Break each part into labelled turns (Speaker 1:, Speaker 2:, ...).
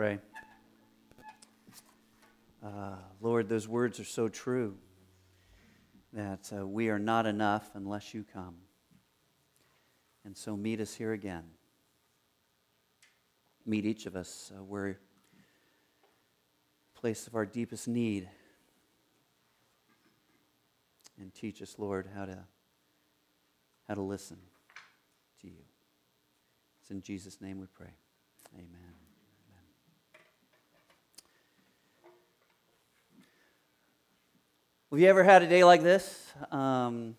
Speaker 1: pray. Uh, Lord, those words are so true that uh, we are not enough unless you come. And so meet us here again. Meet each of us uh, where place of our deepest need. And teach us, Lord, how to, how to listen to you. It's in Jesus' name we pray. Amen. Have you ever had a day like this? Um,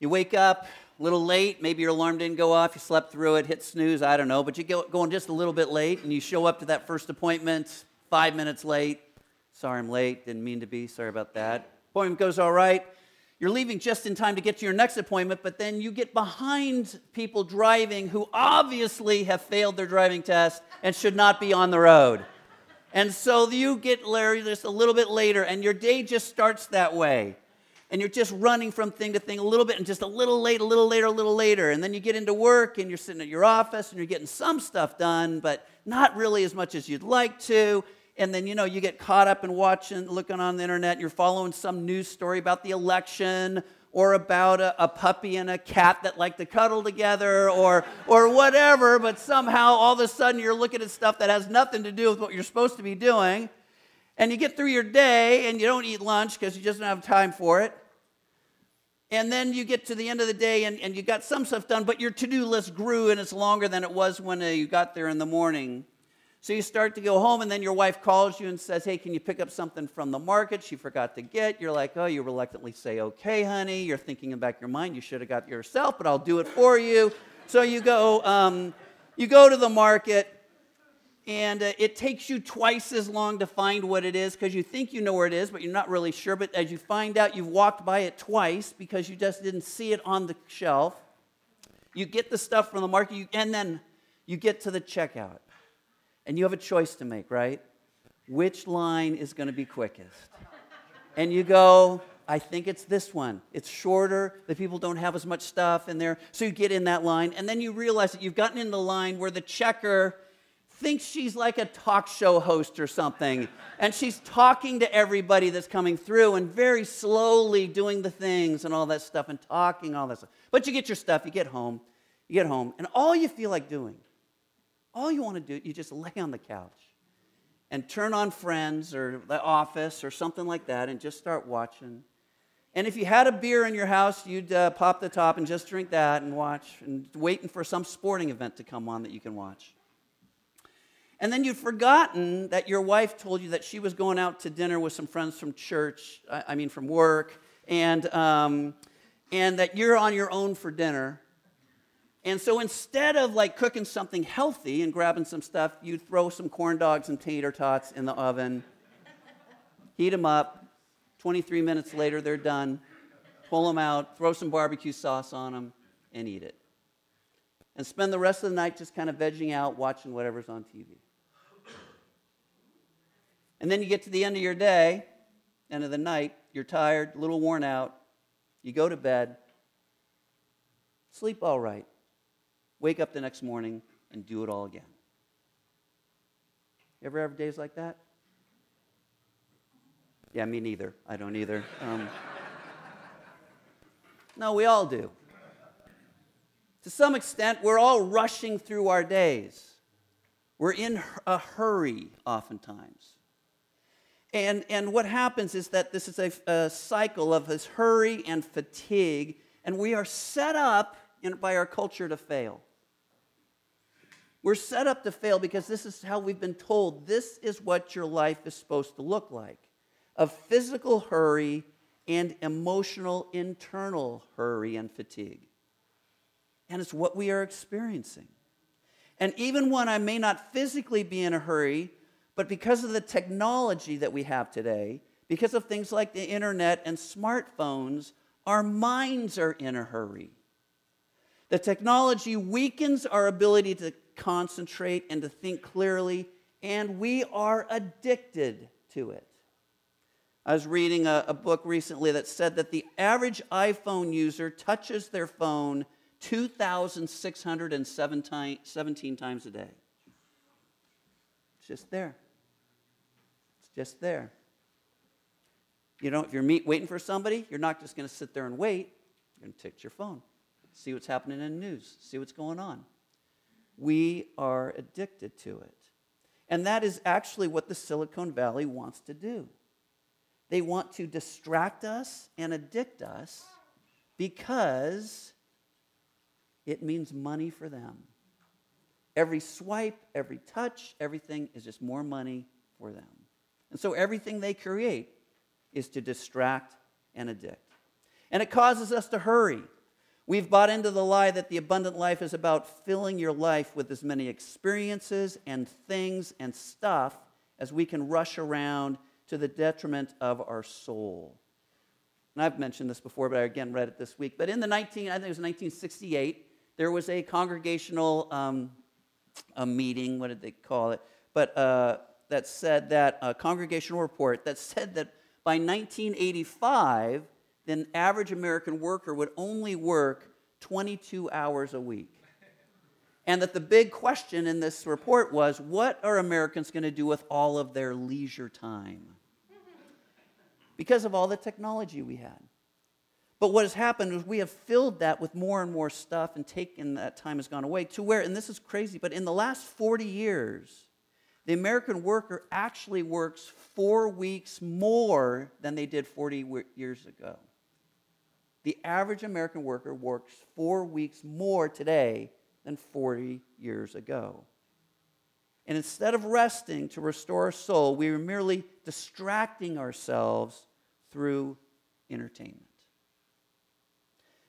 Speaker 1: you wake up a little late, maybe your alarm didn't go off, you slept through it, hit snooze, I don't know, but you go going just a little bit late and you show up to that first appointment five minutes late. Sorry I'm late, didn't mean to be, sorry about that. Appointment goes all right. You're leaving just in time to get to your next appointment, but then you get behind people driving who obviously have failed their driving test and should not be on the road. And so you get Larry just a little bit later, and your day just starts that way. And you're just running from thing to thing a little bit, and just a little late, a little later, a little later. And then you get into work, and you're sitting at your office, and you're getting some stuff done, but not really as much as you'd like to and then you know you get caught up in watching looking on the internet you're following some news story about the election or about a, a, puppy and a cat that like to cuddle together or or whatever but somehow all of a sudden you're looking at stuff that has nothing to do with what you're supposed to be doing and you get through your day and you don't eat lunch because you just don't have time for it and then you get to the end of the day and, and you got some stuff done but your to-do list grew and it's longer than it was when uh, you got there in the morning so you start to go home, and then your wife calls you and says, Hey, can you pick up something from the market she forgot to get? You're like, Oh, you reluctantly say, Okay, honey. You're thinking in back your mind, You should have got yourself, but I'll do it for you. So you go, um, you go to the market, and uh, it takes you twice as long to find what it is because you think you know where it is, but you're not really sure. But as you find out, you've walked by it twice because you just didn't see it on the shelf. You get the stuff from the market, you, and then you get to the checkout and you have a choice to make, right? Which line is going to be quickest? And you go, I think it's this one. It's shorter. The people don't have as much stuff in there. So you get in that line. And then you realize that you've gotten in the line where the checker thinks she's like a talk show host or something. And she's talking to everybody that's coming through and very slowly doing the things and all that stuff and talking, all that stuff. But you get your stuff, you get home, you get home, and all you feel like doing all you want to do, you just lay on the couch and turn on Friends or The Office or something like that and just start watching. And if you had a beer in your house, you'd uh, pop the top and just drink that and watch, and waiting for some sporting event to come on that you can watch. And then you'd forgotten that your wife told you that she was going out to dinner with some friends from church, I mean from work, and, um, and that you're on your own for dinner. And so instead of like cooking something healthy and grabbing some stuff, you throw some corn dogs and tater tots in the oven, heat them up. 23 minutes later, they're done. Pull them out, throw some barbecue sauce on them, and eat it. And spend the rest of the night just kind of vegging out, watching whatever's on TV. And then you get to the end of your day, end of the night, you're tired, a little worn out, you go to bed, sleep all right wake up the next morning, and do it all again. You ever have days like that? Yeah, me neither. I don't either. Um, no, we all do. To some extent, we're all rushing through our days. We're in a hurry oftentimes. And, and what happens is that this is a, a cycle of this hurry and fatigue, and we are set up in, by our culture to fail. We're set up to fail because this is how we've been told this is what your life is supposed to look like of physical hurry and emotional internal hurry and fatigue. And it's what we are experiencing. And even when I may not physically be in a hurry, but because of the technology that we have today, because of things like the internet and smartphones, our minds are in a hurry. The technology weakens our ability to concentrate and to think clearly, and we are addicted to it. I was reading a, a, book recently that said that the average iPhone user touches their phone 2,617 times a day. It's just there. It's just there. You know, if you're meet, waiting for somebody, you're not just going to sit there and wait. You're going to take your phone, see what's happening in the news, see what's going on. We are addicted to it. And that is actually what the Silicon Valley wants to do. They want to distract us and addict us because it means money for them. Every swipe, every touch, everything is just more money for them. And so everything they create is to distract and addict. And it causes us to hurry. We've bought into the lie that the abundant life is about filling your life with as many experiences and things and stuff as we can rush around to the detriment of our soul. And I've mentioned this before, but I again read it this week. But in the 19, I think it was 1968, there was a congregational um, a meeting. What did they call it? But uh, that said that a congregational report that said that by 1985, the average American worker would only work 22 hours a week. And that the big question in this report was what are Americans going to do with all of their leisure time? Because of all the technology we had. But what has happened is we have filled that with more and more stuff and taken that time has gone away to where, and this is crazy, but in the last 40 years, the American worker actually works four weeks more than they did 40 years ago. The average American worker works four weeks more today than 40 years ago. And instead of resting to restore our soul, we are merely distracting ourselves through entertainment.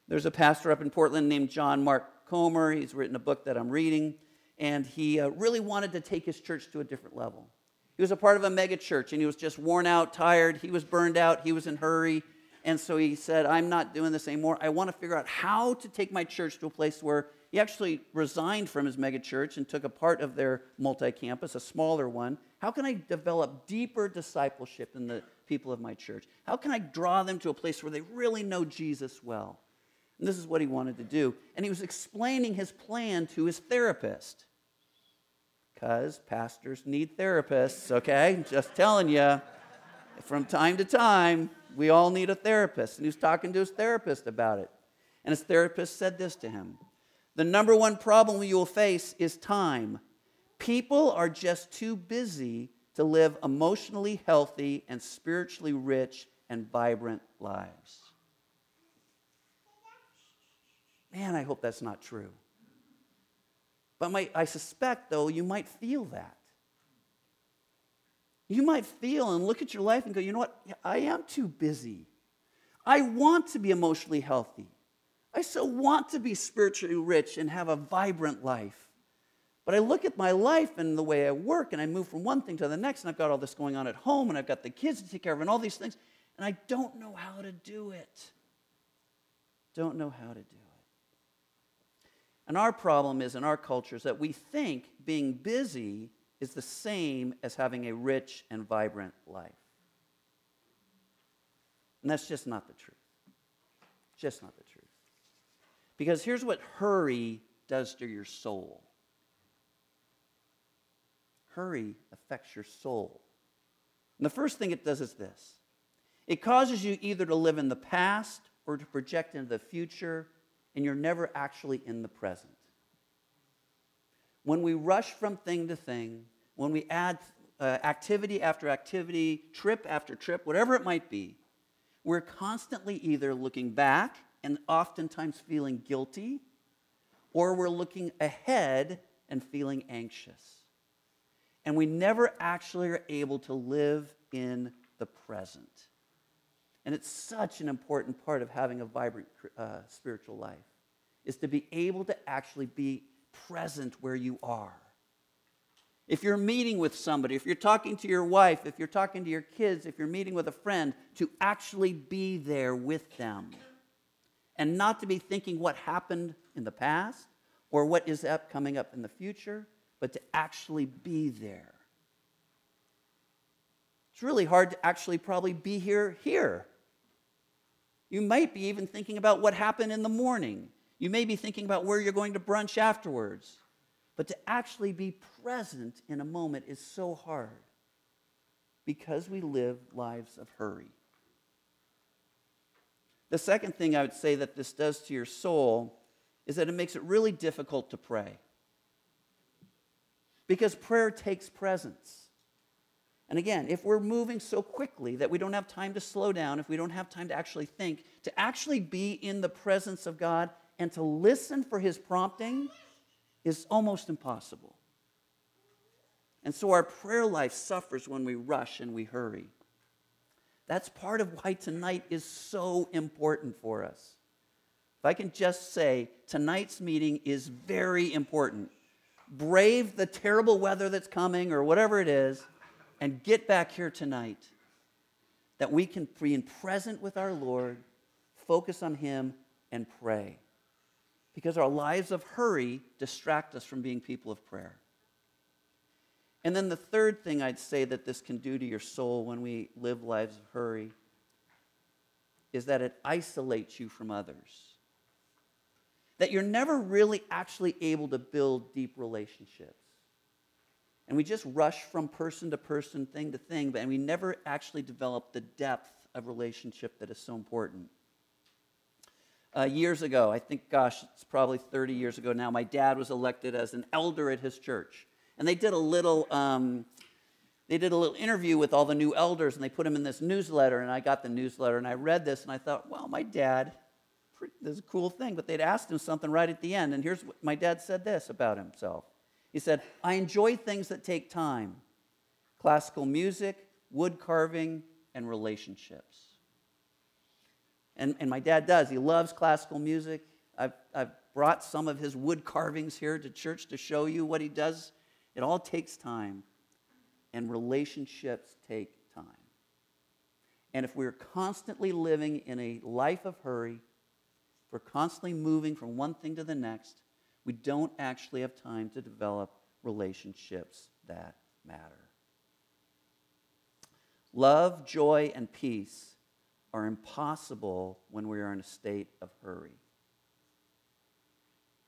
Speaker 1: There's a pastor up in Portland named John Mark Comer. He's written a book that I'm reading, and he uh, really wanted to take his church to a different level. He was a part of a mega church, and he was just worn out, tired. He was burned out. He was in hurry. And so he said, I'm not doing this anymore. I want to figure out how to take my church to a place where he actually resigned from his megachurch and took a part of their multi campus, a smaller one. How can I develop deeper discipleship in the people of my church? How can I draw them to a place where they really know Jesus well? And this is what he wanted to do. And he was explaining his plan to his therapist. Because pastors need therapists, okay? Just telling you. From time to time, we all need a therapist. And he was talking to his therapist about it. And his therapist said this to him The number one problem you will face is time. People are just too busy to live emotionally healthy and spiritually rich and vibrant lives. Man, I hope that's not true. But my, I suspect, though, you might feel that. You might feel and look at your life and go, you know what? I am too busy. I want to be emotionally healthy. I so want to be spiritually rich and have a vibrant life. But I look at my life and the way I work, and I move from one thing to the next, and I've got all this going on at home, and I've got the kids to take care of, and all these things, and I don't know how to do it. Don't know how to do it. And our problem is in our culture is that we think being busy is the same as having a rich and vibrant life. And that's just not the truth. Just not the truth. Because here's what hurry does to your soul hurry affects your soul. And the first thing it does is this it causes you either to live in the past or to project into the future, and you're never actually in the present. When we rush from thing to thing, when we add uh, activity after activity, trip after trip, whatever it might be, we're constantly either looking back and oftentimes feeling guilty, or we're looking ahead and feeling anxious. And we never actually are able to live in the present. And it's such an important part of having a vibrant uh, spiritual life, is to be able to actually be present where you are. If you're meeting with somebody, if you're talking to your wife, if you're talking to your kids, if you're meeting with a friend, to actually be there with them and not to be thinking what happened in the past or what is up coming up in the future, but to actually be there. It's really hard to actually probably be here here. You might be even thinking about what happened in the morning. You may be thinking about where you're going to brunch afterwards. But to actually be present in a moment is so hard because we live lives of hurry. The second thing I would say that this does to your soul is that it makes it really difficult to pray. Because prayer takes presence. And again, if we're moving so quickly that we don't have time to slow down, if we don't have time to actually think, to actually be in the presence of God and to listen for His prompting is almost impossible. And so our prayer life suffers when we rush and we hurry. That's part of why tonight is so important for us. If I can just say, tonight's meeting is very important. Brave the terrible weather that's coming or whatever it is, and get back here tonight. That we can be in present with our Lord, focus on Him, and pray. Because our lives of hurry distract us from being people of prayer. And then the third thing I'd say that this can do to your soul when we live lives of hurry is that it isolates you from others. That you're never really actually able to build deep relationships. And we just rush from person to person, thing to thing, but and we never actually develop the depth of relationship that is so important. Uh, years ago, I think, gosh, it's probably 30 years ago now, my dad was elected as an elder at his church. And they did a little um, they did a little interview with all the new elders and they put them in this newsletter and i got the newsletter and i read this and i thought well my dad this is a cool thing but they'd asked him something right at the end and here's what my dad said this about himself. He said i enjoy things that take time classical music wood carving and relationships and, and my dad does he loves classical music I've, I've brought some of his wood carvings here to church to show you what he does it all takes time, and relationships take time. And if we're constantly living in a life of hurry, if we're constantly moving from one thing to the next, we don't actually have time to develop relationships that matter. Love, joy, and peace are impossible when we are in a state of hurry.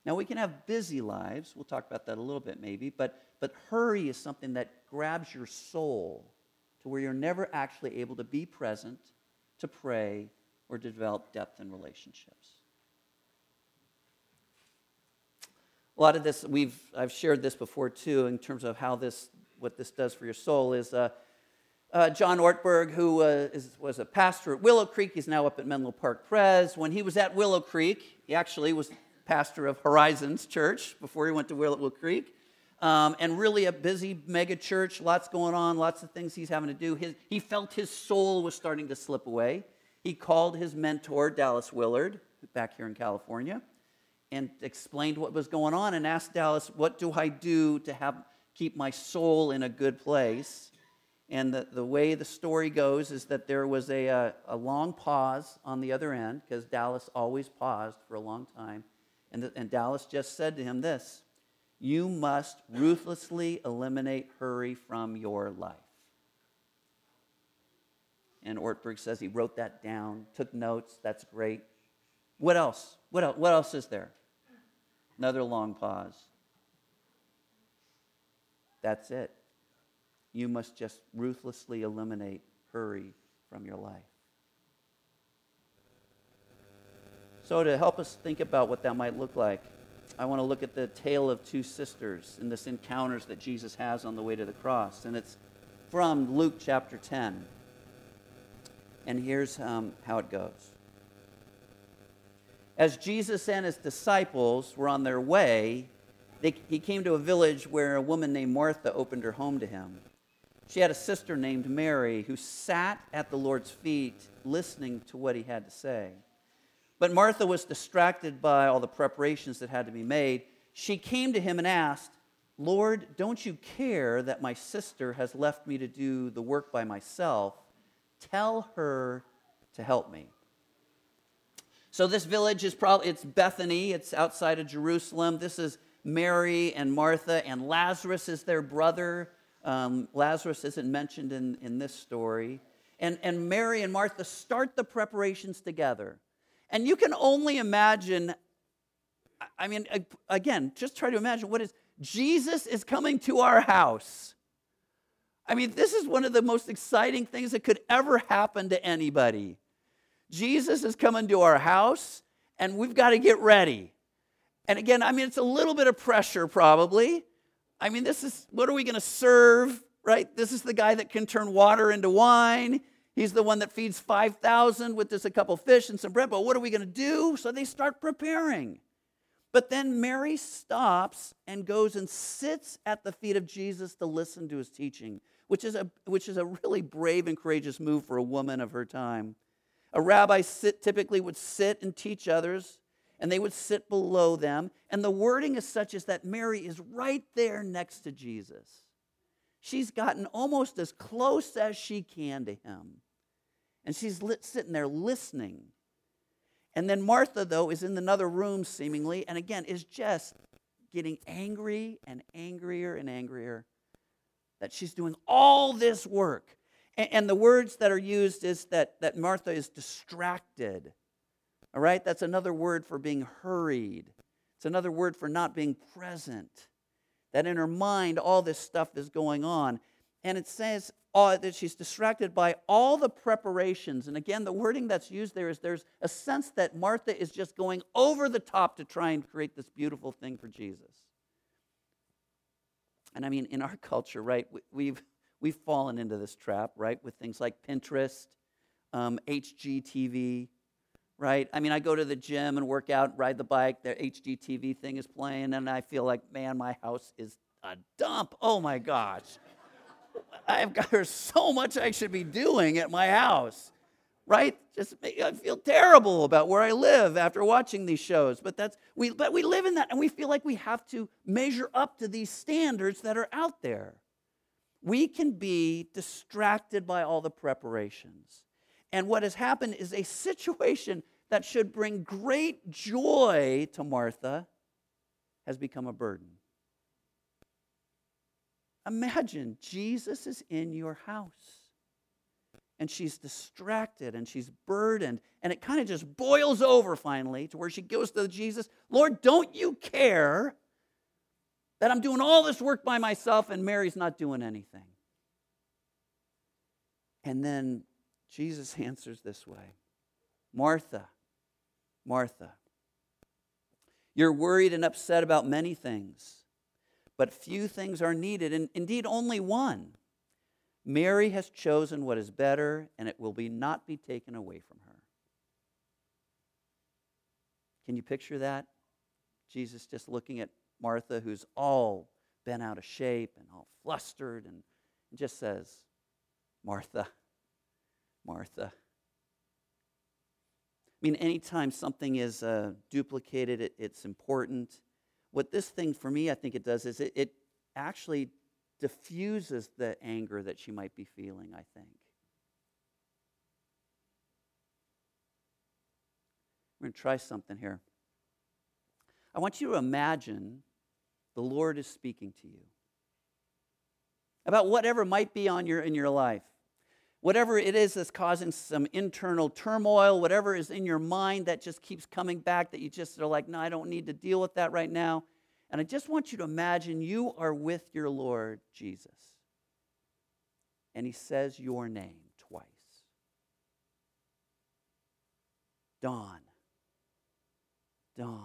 Speaker 1: Now, we can have busy lives. We'll talk about that a little bit maybe, but, but hurry is something that grabs your soul to where you're never actually able to be present, to pray, or to develop depth in relationships. A lot of this, we've, I've shared this before too, in terms of how this, what this does for your soul, is uh, uh, John Ortberg, who uh, is, was a pastor at Willow Creek, he's now up at Menlo Park Pres. When he was at Willow Creek, he actually was pastor of Horizons Church before he went to Willow Creek. Um, and really a busy mega church, lots going on, lots of things he's having to do. His, he felt his soul was starting to slip away. He called his mentor, Dallas Willard, back here in California, and explained what was going on and asked Dallas, What do I do to have, keep my soul in a good place? And the, the way the story goes is that there was a, a, a long pause on the other end, because Dallas always paused for a long time. And, and Dallas just said to him this You must ruthlessly eliminate hurry from your life. And Ortberg says he wrote that down, took notes. That's great. What else? What else, what else is there? Another long pause. That's it. You must just ruthlessly eliminate hurry from your life. So, to help us think about what that might look like, I want to look at the tale of two sisters in this encounters that Jesus has on the way to the cross. And it's from Luke chapter 10. And here's um, how it goes. As Jesus and his disciples were on their way, they, he came to a village where a woman named Martha opened her home to him. She had a sister named Mary who sat at the Lord's feet listening to what he had to say. But Martha was distracted by all the preparations that had to be made. She came to him and asked, Lord, don't you care that my sister has left me to do the work by myself? Tell her to help me. So this village is probably it's Bethany, it's outside of Jerusalem. This is Mary and Martha, and Lazarus is their brother. Um, Lazarus isn't mentioned in, in this story. And, and Mary and Martha start the preparations together. And you can only imagine, I mean, again, just try to imagine what is Jesus is coming to our house. I mean, this is one of the most exciting things that could ever happen to anybody. Jesus is coming to our house, and we've got to get ready. And again, I mean, it's a little bit of pressure probably. I mean, this is what are we going to serve, right? This is the guy that can turn water into wine. He's the one that feeds 5,000 with just a couple fish and some bread. But what are we going to do? So they start preparing. But then Mary stops and goes and sits at the feet of Jesus to listen to his teaching, which is a, which is a really brave and courageous move for a woman of her time. A rabbi sit, typically would sit and teach others, and they would sit below them. And the wording is such as that Mary is right there next to Jesus. She's gotten almost as close as she can to him. And she's lit, sitting there listening. And then Martha, though, is in another room seemingly, and again, is just getting angry and angrier and angrier that she's doing all this work and, and the words that are used is that, that Martha is distracted. All right? That's another word for being hurried. It's another word for not being present. That in her mind, all this stuff is going on. And it says uh, that she's distracted by all the preparations. And again, the wording that's used there is there's a sense that Martha is just going over the top to try and create this beautiful thing for Jesus. And I mean, in our culture, right, we've we've fallen into this trap, right, with things like Pinterest, um, HGTV, right? I mean, I go to the gym and work out, ride the bike, the HGTV thing is playing, and I feel like, man, my house is a dump. Oh my gosh. I've got there's so much I should be doing at my house, right? Just I feel terrible about where I live after watching these shows. But that's we but we live in that and we feel like we have to measure up to these standards that are out there we can be distracted by all the preparations. And what has happened is a situation that should bring great joy to Martha has become a burden. Imagine Jesus is in your house and she's distracted and she's burdened and it kind of just boils over finally to where she goes to Jesus, Lord, don't you care that I'm doing all this work by myself and Mary's not doing anything. And then Jesus answers this way Martha, Martha, you're worried and upset about many things, but few things are needed, and indeed only one. Mary has chosen what is better, and it will be not be taken away from her. Can you picture that? Jesus just looking at Martha, who's all bent out of shape and all flustered, and just says, Martha, Martha. I mean, anytime something is uh, duplicated, it, it's important. What this thing for me, I think it does, is it, it actually diffuses the anger that she might be feeling, I think. We're going to try something here. I want you to imagine the Lord is speaking to you about whatever might be on your in your life. Whatever it is that's causing some internal turmoil, whatever is in your mind that just keeps coming back that you just are like, no, I don't need to deal with that right now. And I just want you to imagine you are with your Lord Jesus. And he says your name twice Dawn. Dawn.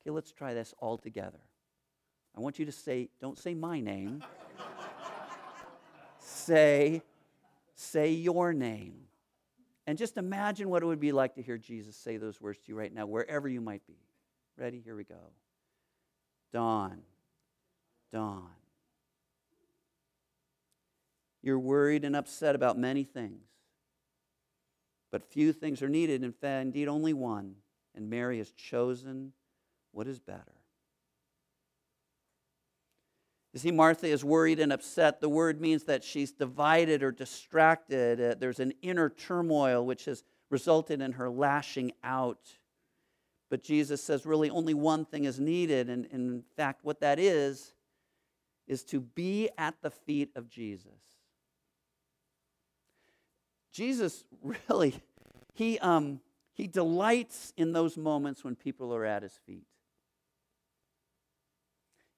Speaker 1: Okay, let's try this all together. I want you to say, don't say my name. say, say your name. And just imagine what it would be like to hear Jesus say those words to you right now, wherever you might be. Ready? Here we go. Dawn. Dawn. You're worried and upset about many things, but few things are needed. Fact, indeed, only one. And Mary has chosen what is better? You see, Martha is worried and upset. The word means that she's divided or distracted. Uh, there's an inner turmoil which has resulted in her lashing out. But Jesus says really only one thing is needed. And, and in fact, what that is, is to be at the feet of Jesus. Jesus really, he, um, he delights in those moments when people are at his feet.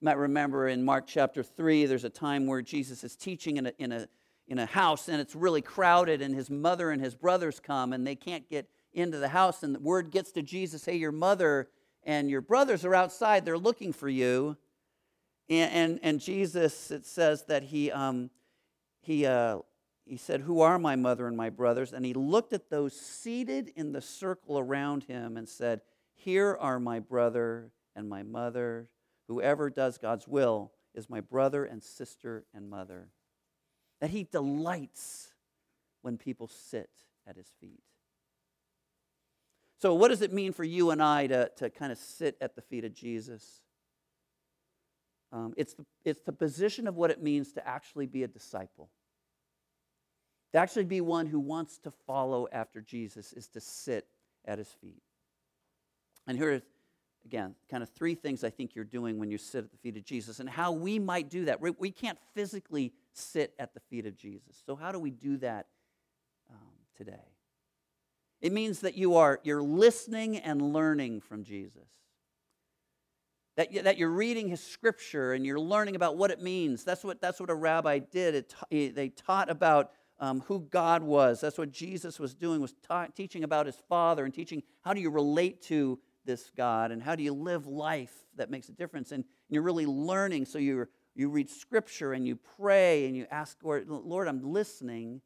Speaker 1: Might remember in Mark chapter 3, there's a time where Jesus is teaching in a, in a, in a house and it's really crowded, and his mother and his brothers come and they can't get into the house. And the word gets to Jesus hey, your mother and your brothers are outside, they're looking for you. And, and, and Jesus, it says that he, um, he, uh, he said, Who are my mother and my brothers? And he looked at those seated in the circle around him and said, Here are my brother and my mother. Whoever does God's will is my brother and sister and mother. That he delights when people sit at his feet. So, what does it mean for you and I to, to kind of sit at the feet of Jesus? Um, it's, the, it's the position of what it means to actually be a disciple. To actually be one who wants to follow after Jesus is to sit at his feet. And here again, kind of three things I think you're doing when you sit at the feet of Jesus and how we might do that. We can't physically sit at the feet of Jesus. So, how do we do that um, today? It means that you are you're listening and learning from Jesus. That, you, that you're reading his scripture and you're learning about what it means. That's what, that's what a rabbi did. It, they taught about um, who God was. That's what Jesus was doing, was ta- teaching about his Father and teaching how do you relate to this God and how do you live life that makes a difference. And you're really learning. So you you read scripture and you pray and you ask, Lord, Lord, I'm listening.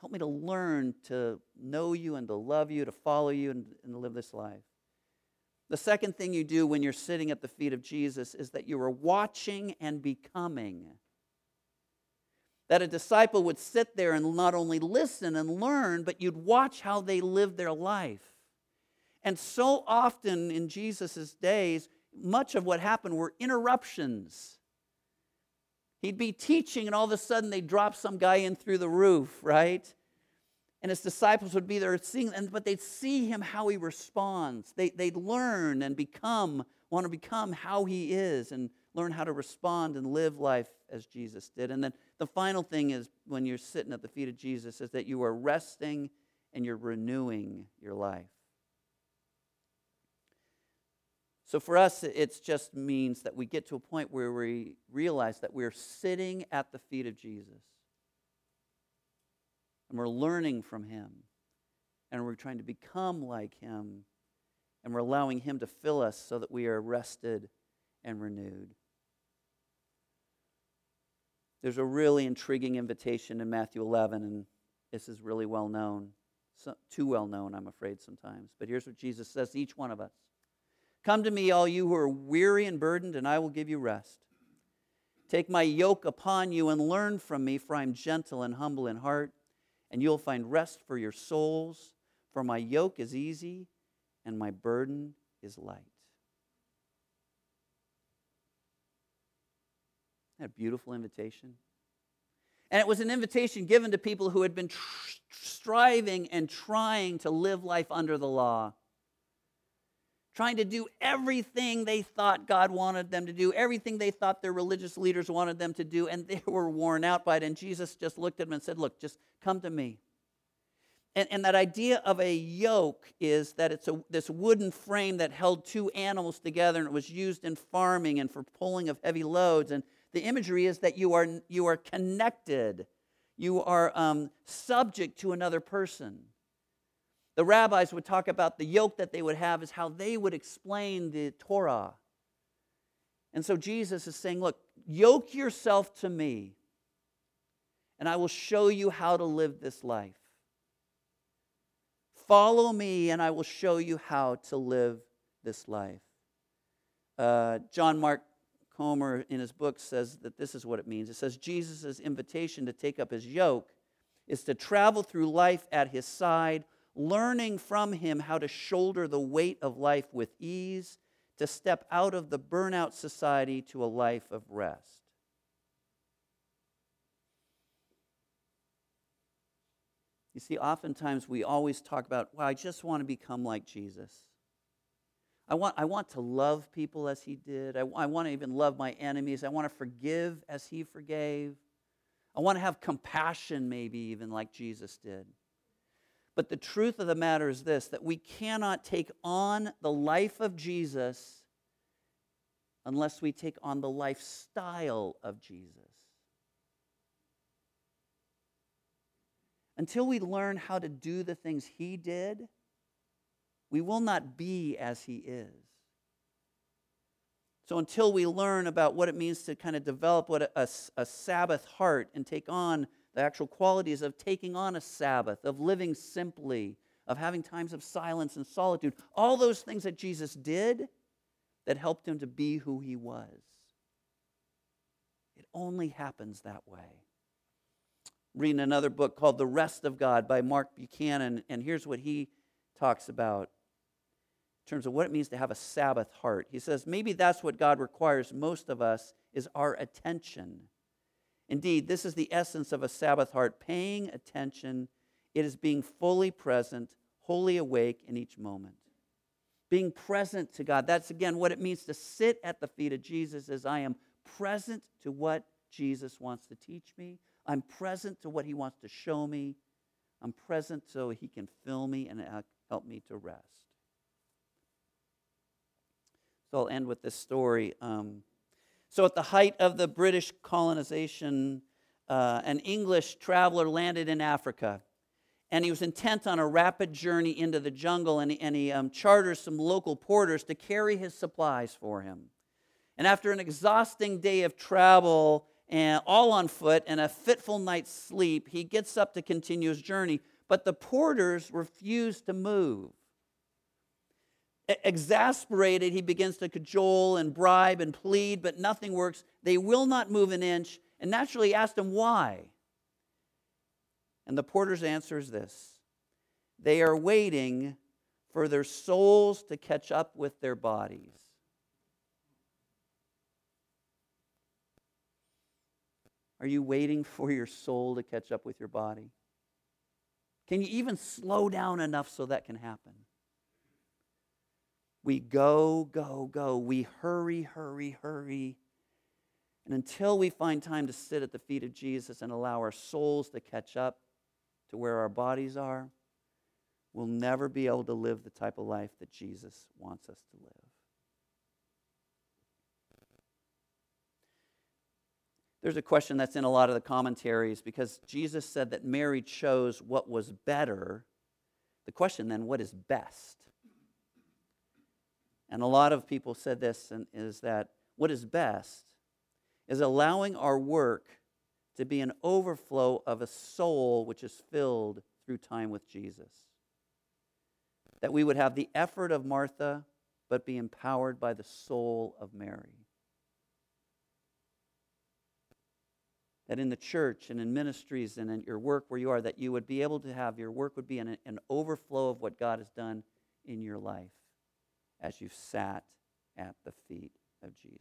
Speaker 1: Help me to learn to know you and to love you, to follow you, and, and to live this life. The second thing you do when you're sitting at the feet of Jesus is that you are watching and becoming. That a disciple would sit there and not only listen and learn, but you'd watch how they live their life. And so often in Jesus' days, much of what happened were interruptions. He'd be teaching, and all of a sudden they'd drop some guy in through the roof, right? And his disciples would be there seeing, but they'd see him how he responds. They, they'd learn and become, want to become how he is, and learn how to respond and live life as Jesus did. And then the final thing is when you're sitting at the feet of Jesus, is that you are resting and you're renewing your life. So for us, it just means that we get to a point where we realize that we're sitting at the feet of Jesus. And we're learning from him. And we're trying to become like him. And we're allowing him to fill us so that we are rested and renewed. There's a really intriguing invitation in Matthew 11, and this is really well known. So, too well known, I'm afraid, sometimes. But here's what Jesus says to each one of us Come to me, all you who are weary and burdened, and I will give you rest. Take my yoke upon you and learn from me, for I am gentle and humble in heart, and you'll find rest for your souls. For my yoke is easy and my burden is light. Isn't That a beautiful invitation. And it was an invitation given to people who had been tr- striving and trying to live life under the law trying to do everything they thought God wanted them to do, everything they thought their religious leaders wanted them to do, and they were worn out by it. And Jesus just looked at them and said, Look, just come to me. And, and that idea of a yoke is that it's a, this wooden frame that held two animals together and it was used in farming and for pulling of heavy loads. And the imagery is that you are, you are connected, you are um, subject to another person. The rabbis would talk about the yoke that they would have is how they would explain the Torah. And so Jesus is saying, Look, yoke yourself to me, and I will show you how to live this life. Follow me, and I will show you how to live this life. Uh, John Mark Comer, in his book, says that this is what it means. It says Jesus' invitation to take up his yoke is to travel through life at his side learning from him how to shoulder the weight of life with ease, to step out of the burnout society to a life of rest. You see, oftentimes we always talk about, well, I just want to become like Jesus. I want, I want to love people as he did. I, I want to even love my enemies. I want to forgive as he forgave. I want to have compassion, maybe even like Jesus did. But the truth of the matter is this that we cannot take on the life of Jesus unless we take on the lifestyle of Jesus. Until we learn how to do the things he did, we will not be as he is. So, until we learn about what it means to kind of develop what a, a, a, Sabbath heart and take on the actual qualities of taking on a Sabbath, of living simply, of having times of silence and solitude, all those things that Jesus did that helped him to be who he was. It only happens that way. Reading another book called The Rest of God by Mark Buchanan, and here's what he talks about in terms of what it means to have a Sabbath heart. He says, maybe that's what God requires most of us is our attention. Indeed, this is the essence of a Sabbath heart paying attention. It is being fully present, wholly awake in each moment. Being present to God. That's again what it means to sit at the feet of Jesus as I am present to what Jesus wants to teach me. I'm present to what he wants to show me. I'm present so he can fill me and help me to rest. So I'll end with this story. Um, so, at the height of the British colonization, uh, an English traveler landed in Africa. And he was intent on a rapid journey into the jungle, and, and he um, charters some local porters to carry his supplies for him. And after an exhausting day of travel, and all on foot, and a fitful night's sleep, he gets up to continue his journey. But the porters refuse to move. Exasperated, he begins to cajole and bribe and plead, but nothing works. They will not move an inch, and naturally asked him why. And the porter's answer is this they are waiting for their souls to catch up with their bodies. Are you waiting for your soul to catch up with your body? Can you even slow down enough so that can happen? We go, go, go. We hurry, hurry, hurry. And until we find time to sit at the feet of Jesus and allow our souls to catch up to where our bodies are, we'll never be able to live the type of life that Jesus wants us to live. There's a question that's in a lot of the commentaries because Jesus said that Mary chose what was better. The question then, what is best? And a lot of people said this and is that what is best is allowing our work to be an overflow of a soul which is filled through time with Jesus. That we would have the effort of Martha, but be empowered by the soul of Mary. That in the church and in ministries and in your work where you are, that you would be able to have your work would be an, an overflow of what God has done in your life as you've sat at the feet of Jesus.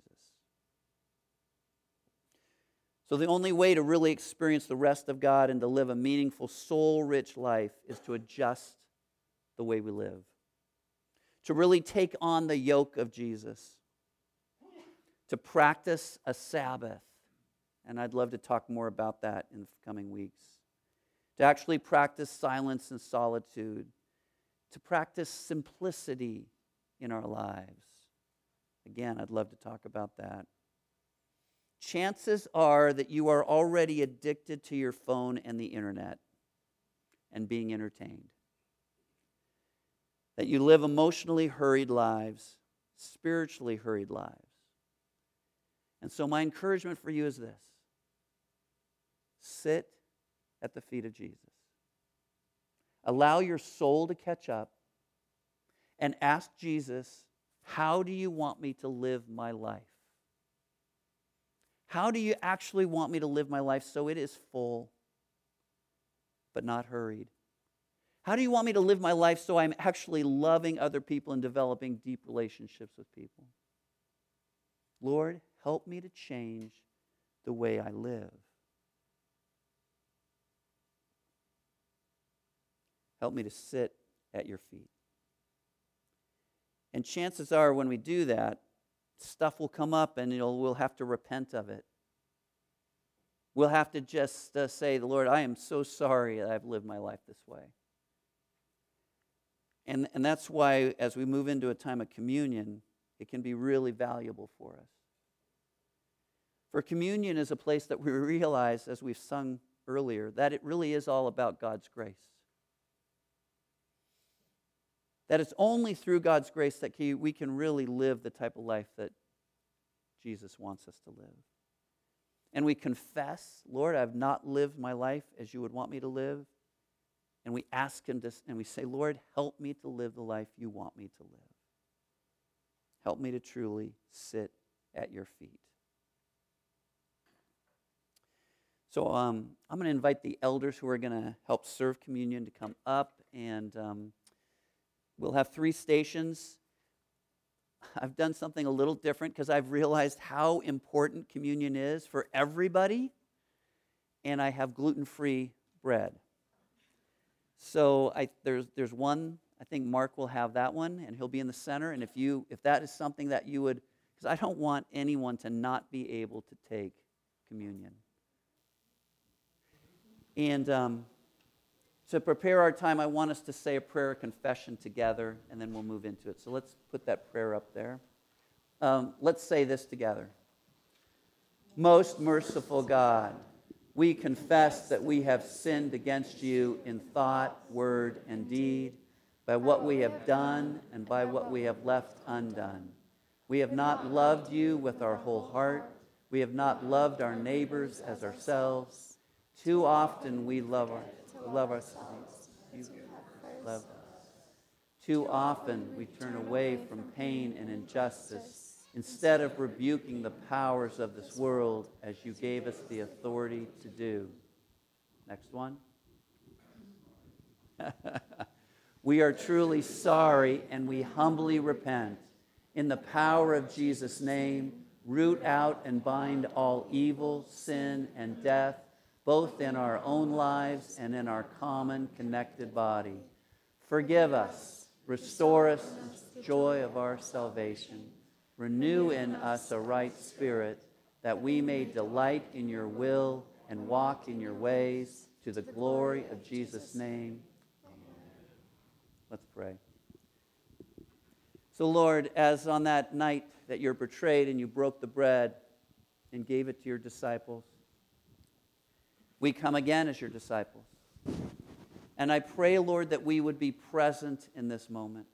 Speaker 1: So, the only way to really experience the rest of God and to live a meaningful, soul rich life is to adjust the way we live, to really take on the yoke of Jesus, to practice a Sabbath. And I'd love to talk more about that in the coming weeks. To actually practice silence and solitude, to practice simplicity in our lives. Again, I'd love to talk about that. Chances are that you are already addicted to your phone and the internet and being entertained. That you live emotionally hurried lives, spiritually hurried lives. And so, my encouragement for you is this sit at the feet of Jesus. Allow your soul to catch up and ask Jesus, How do you want me to live my life? How do you actually want me to live my life so it is full, but not hurried? How do you want me to live my life so I'm actually loving other people and developing deep relationships with people? Lord, help me to change the way I live. Help me to sit at your feet. And chances are, when we do that, stuff will come up and we'll have to repent of it. We'll have to just uh, say, Lord, I am so sorry that I've lived my life this way. And, and that's why, as we move into a time of communion, it can be really valuable for us. For communion is a place that we realize, as we've sung earlier, that it really is all about God's grace. That it's only through God's grace that we can really live the type of life that Jesus wants us to live. And we confess, Lord, I've not lived my life as you would want me to live. And we ask Him to, and we say, Lord, help me to live the life you want me to live. Help me to truly sit at your feet. So um, I'm going to invite the elders who are going to help serve communion to come up, and um, we'll have three stations. I've done something a little different because I've realized how important communion is for everybody, and I have gluten free bread. So I, there's, there's one, I think Mark will have that one, and he'll be in the center. And if, you, if that is something that you would, because I don't want anyone to not be able to take communion. And um, to prepare our time, I want us to say a prayer of confession together, and then we'll move into it. So let's put that prayer up there. Um, let's say this together. Most merciful God, we confess that we have sinned against you in thought, word, and deed, by what we have done and by what we have left undone. We have not loved you with our whole heart. We have not loved our neighbors as ourselves. Too often we love, our, love ourselves. You love us. Too often we turn away from pain and injustice instead of rebuking the powers of this world as you gave us the authority to do. Next one. we are truly sorry and we humbly repent. In the power of Jesus' name, root out and bind all evil, sin, and death both in our own lives and in our common connected body. Forgive us, restore us the joy of our salvation, renew in us a right spirit, that we may delight in your will and walk in your ways to the glory of Jesus' name. Let's pray. So, Lord, as on that night that you're betrayed and you broke the bread and gave it to your disciples, we come again as your disciples. And I pray, Lord, that we would be present in this moment.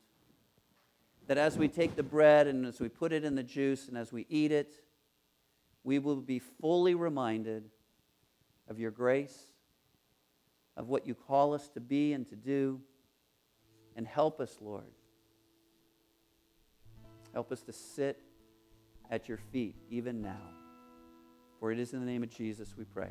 Speaker 1: That as we take the bread and as we put it in the juice and as we eat it, we will be fully reminded of your grace, of what you call us to be and to do. And help us, Lord. Help us to sit at your feet even now. For it is in the name of Jesus we pray.